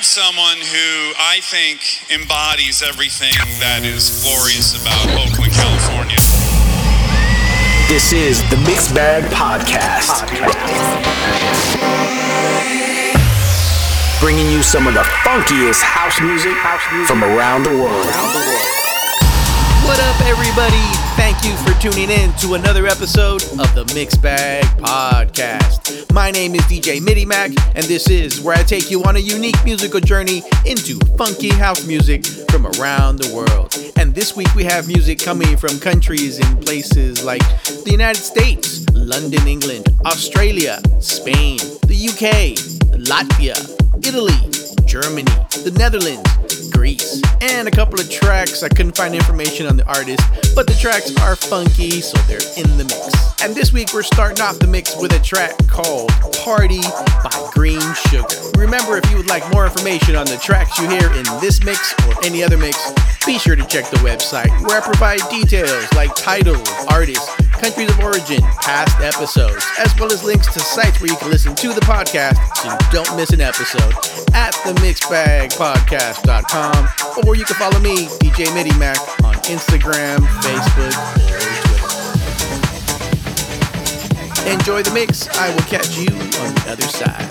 have someone who I think embodies everything that is glorious about Oakland, California. This is the Mixed Bag Podcast. Bringing you some of the funkiest house music from around the world. What up, everybody? Thank you for tuning in to another episode of the Mixed Bag Podcast. My name is DJ MIDIMACK, and this is where I take you on a unique musical journey into funky house music from around the world. And this week we have music coming from countries and places like the United States, London, England, Australia, Spain, the UK, Latvia, Italy, Germany, the Netherlands, Greece, and a couple of tracks. I couldn't find information on the artist, but the tracks are funky, so they're in the mix. And this week we're starting off the mix with a track called Party by Green Sugar. Remember, if you would like more information on the tracks you hear in this mix or any other mix, be sure to check the website where I provide details like titles, artists, countries of origin, past episodes, as well as links to sites where you can listen to the podcast so you don't miss an episode at or you can follow me, DJ Mac, on Instagram, Facebook, or Twitter. Enjoy the mix. I will catch you on the other side.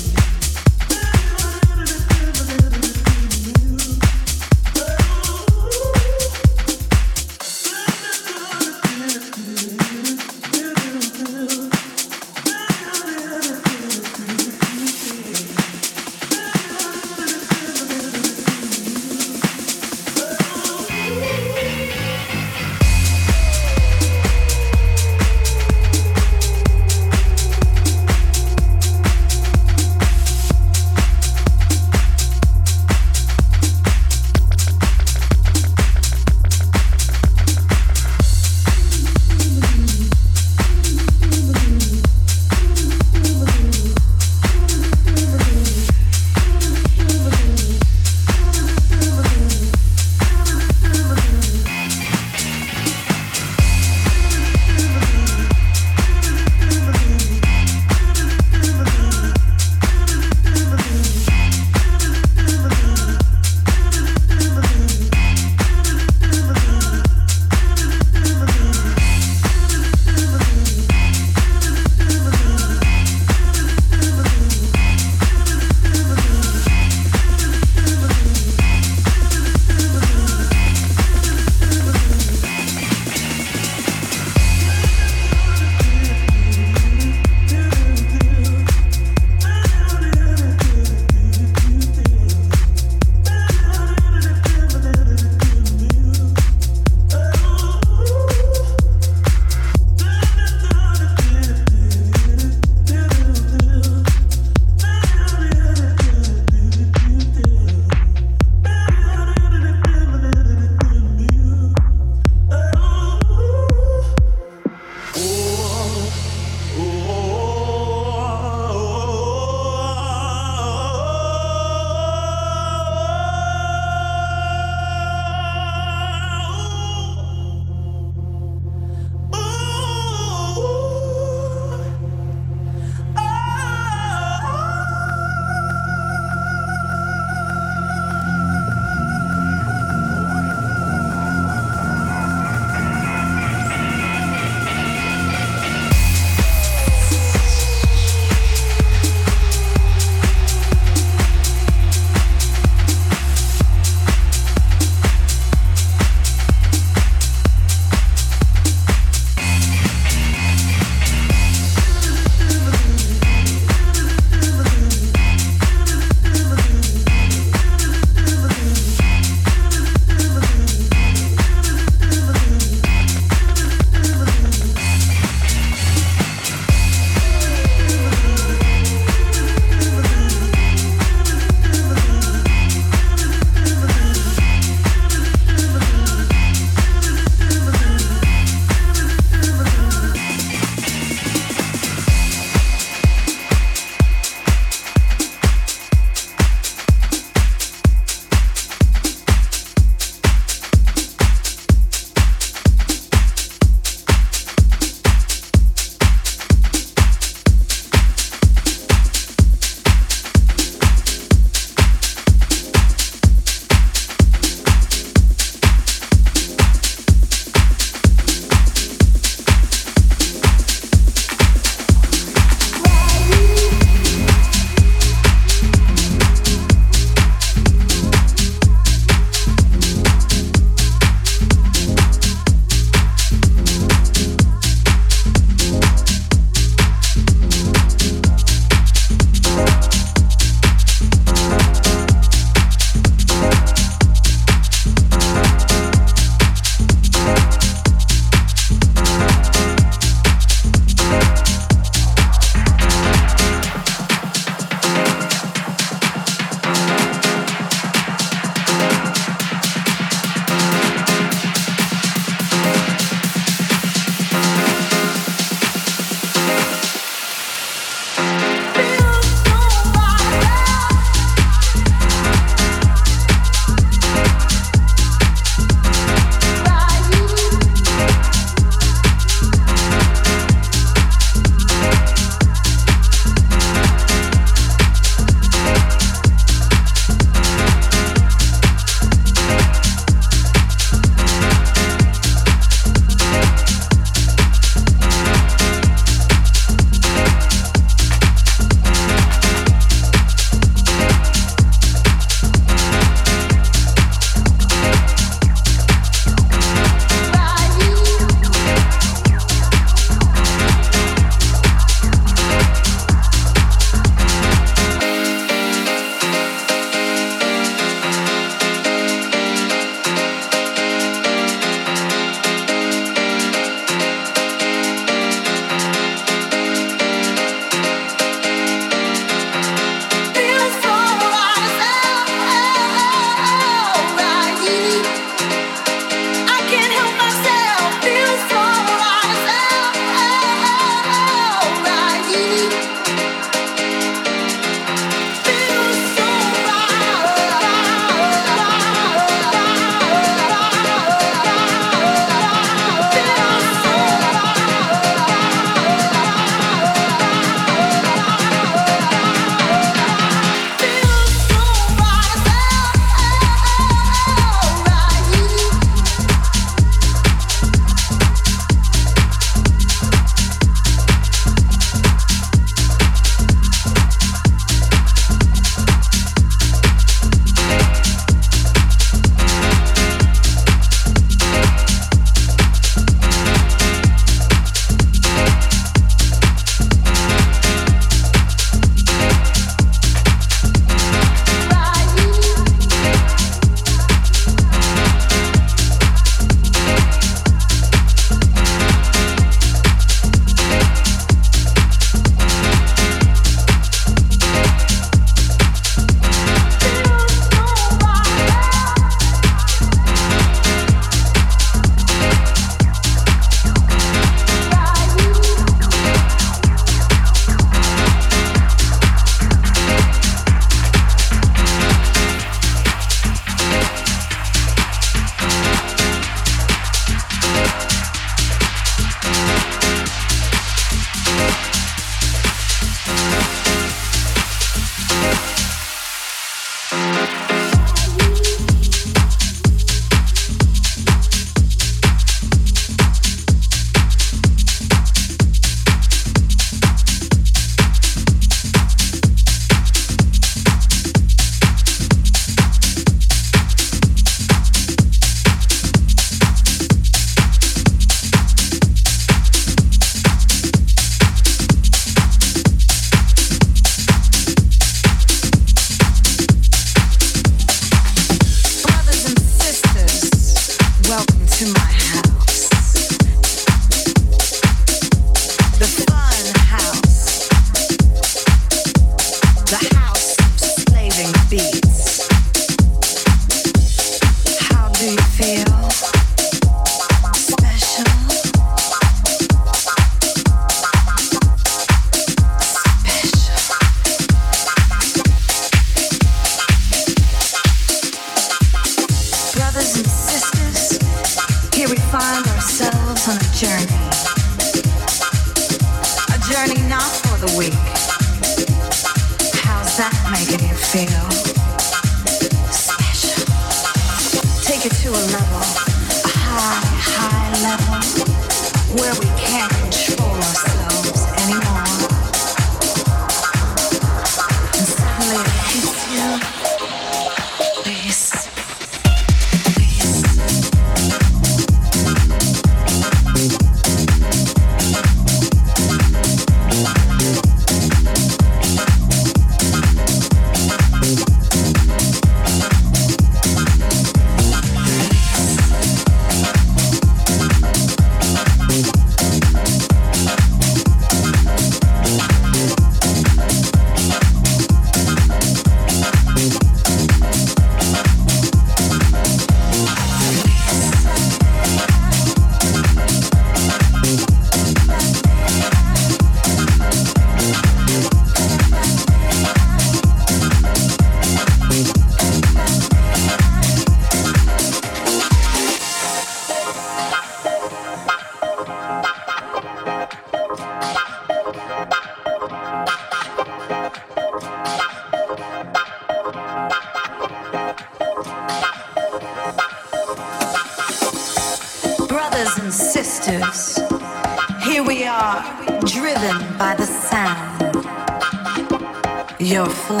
You're full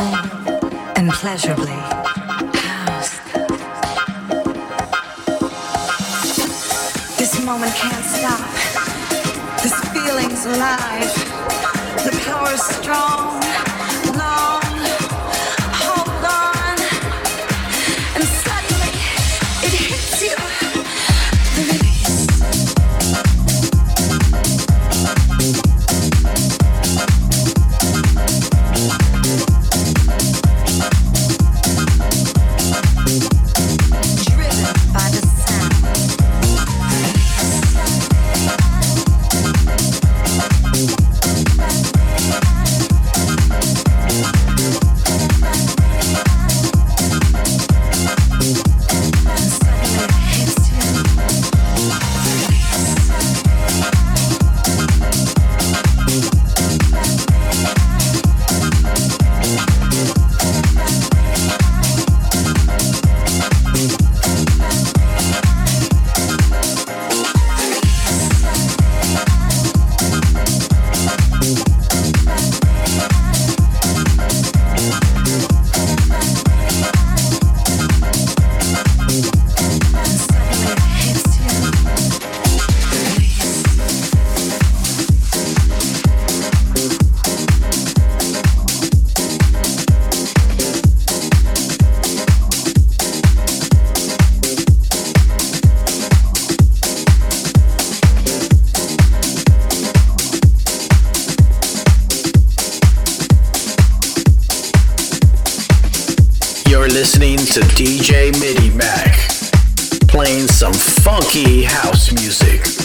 and pleasurably housed. This moment can't stop. This feeling's alive. The power's strong. funky house music.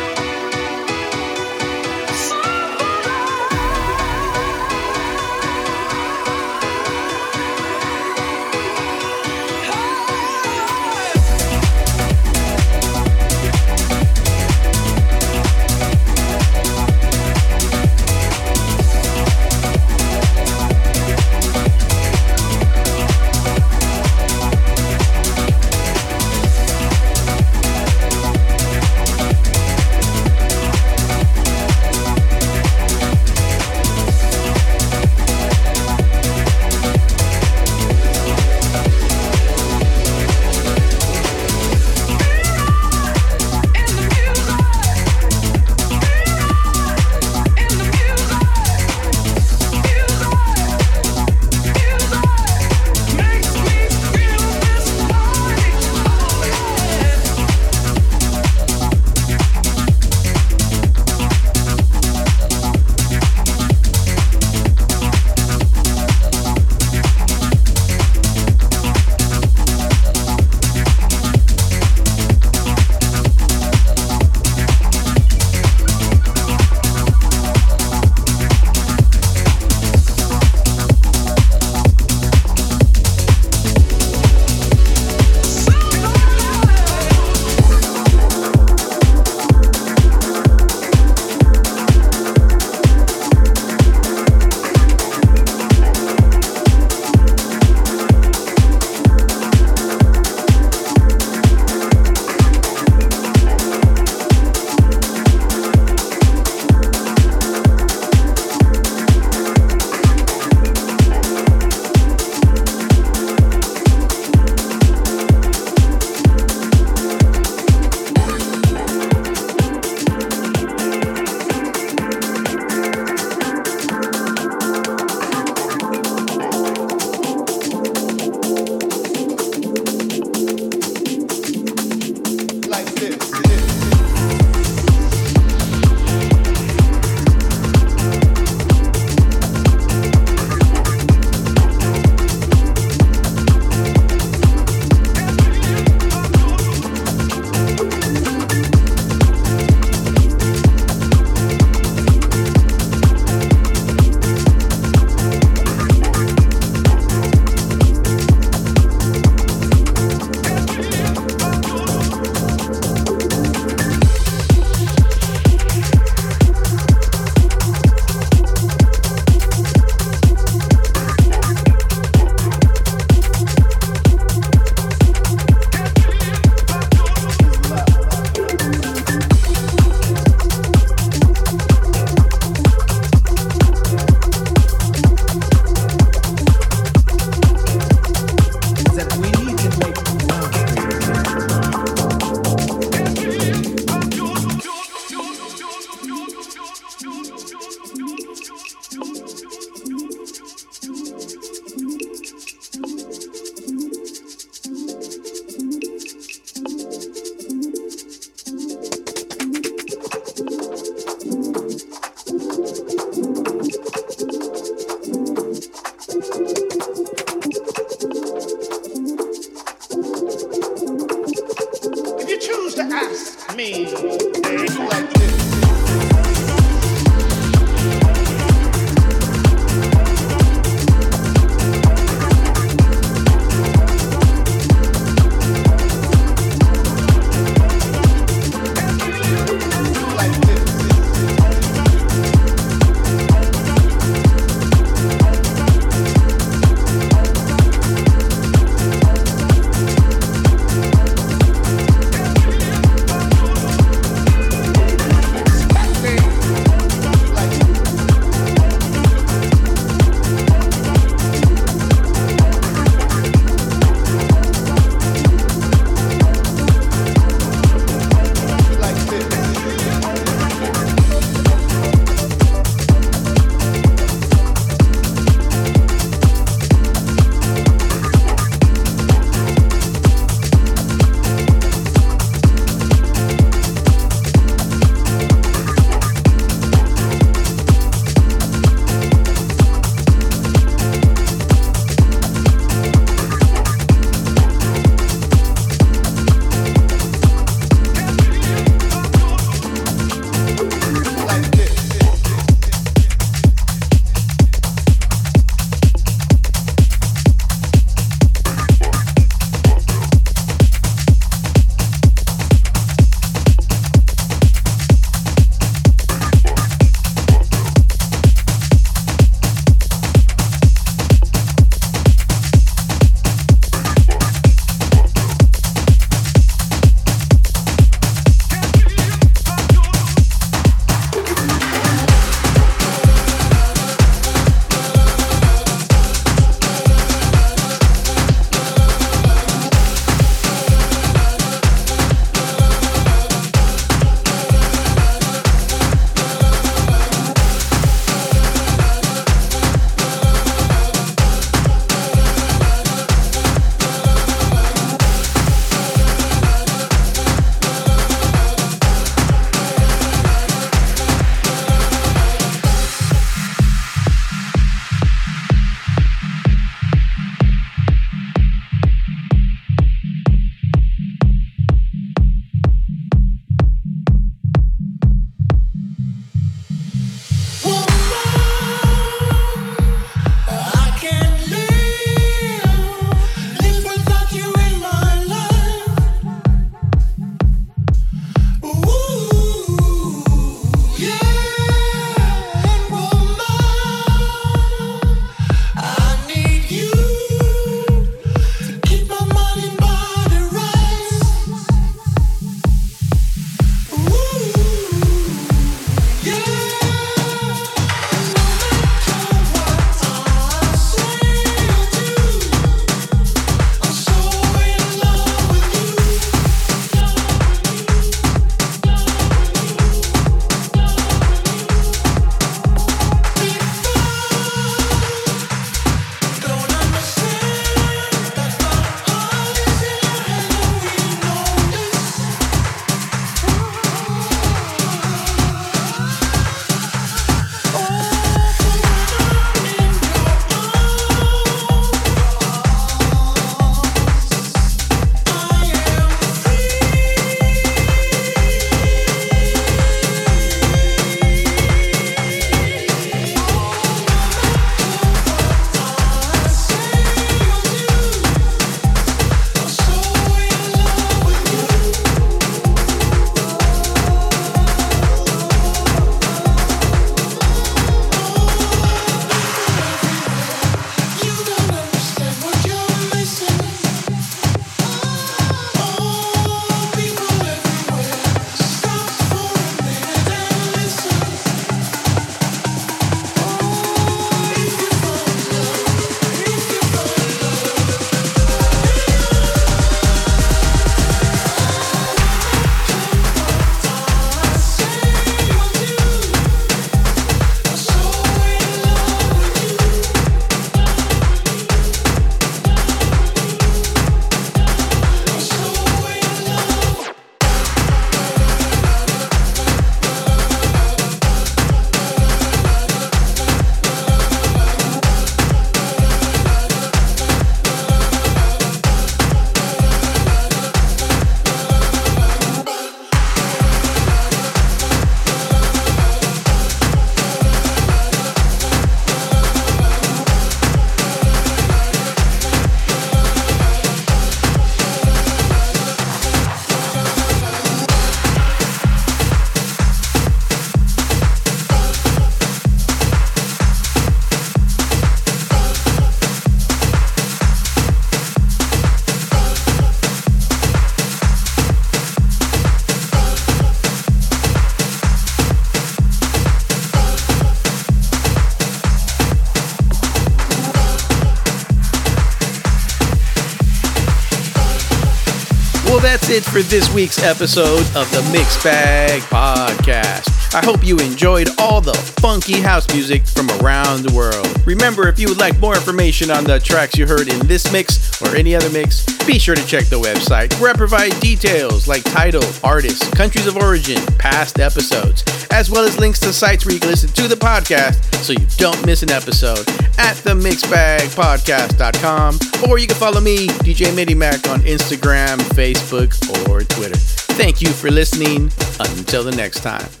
It for this week's episode of the Mix Bag Podcast. I hope you enjoyed all the funky house music from around the world. Remember, if you would like more information on the tracks you heard in this mix or any other mix, be sure to check the website where I provide details like title, artists, countries of origin, past episodes, as well as links to sites where you can listen to the podcast so you don't miss an episode at the themixbagpodcast.com or you can follow me, DJ MIDIMACK, on Instagram, Facebook, or Twitter. Thank you for listening. Until the next time.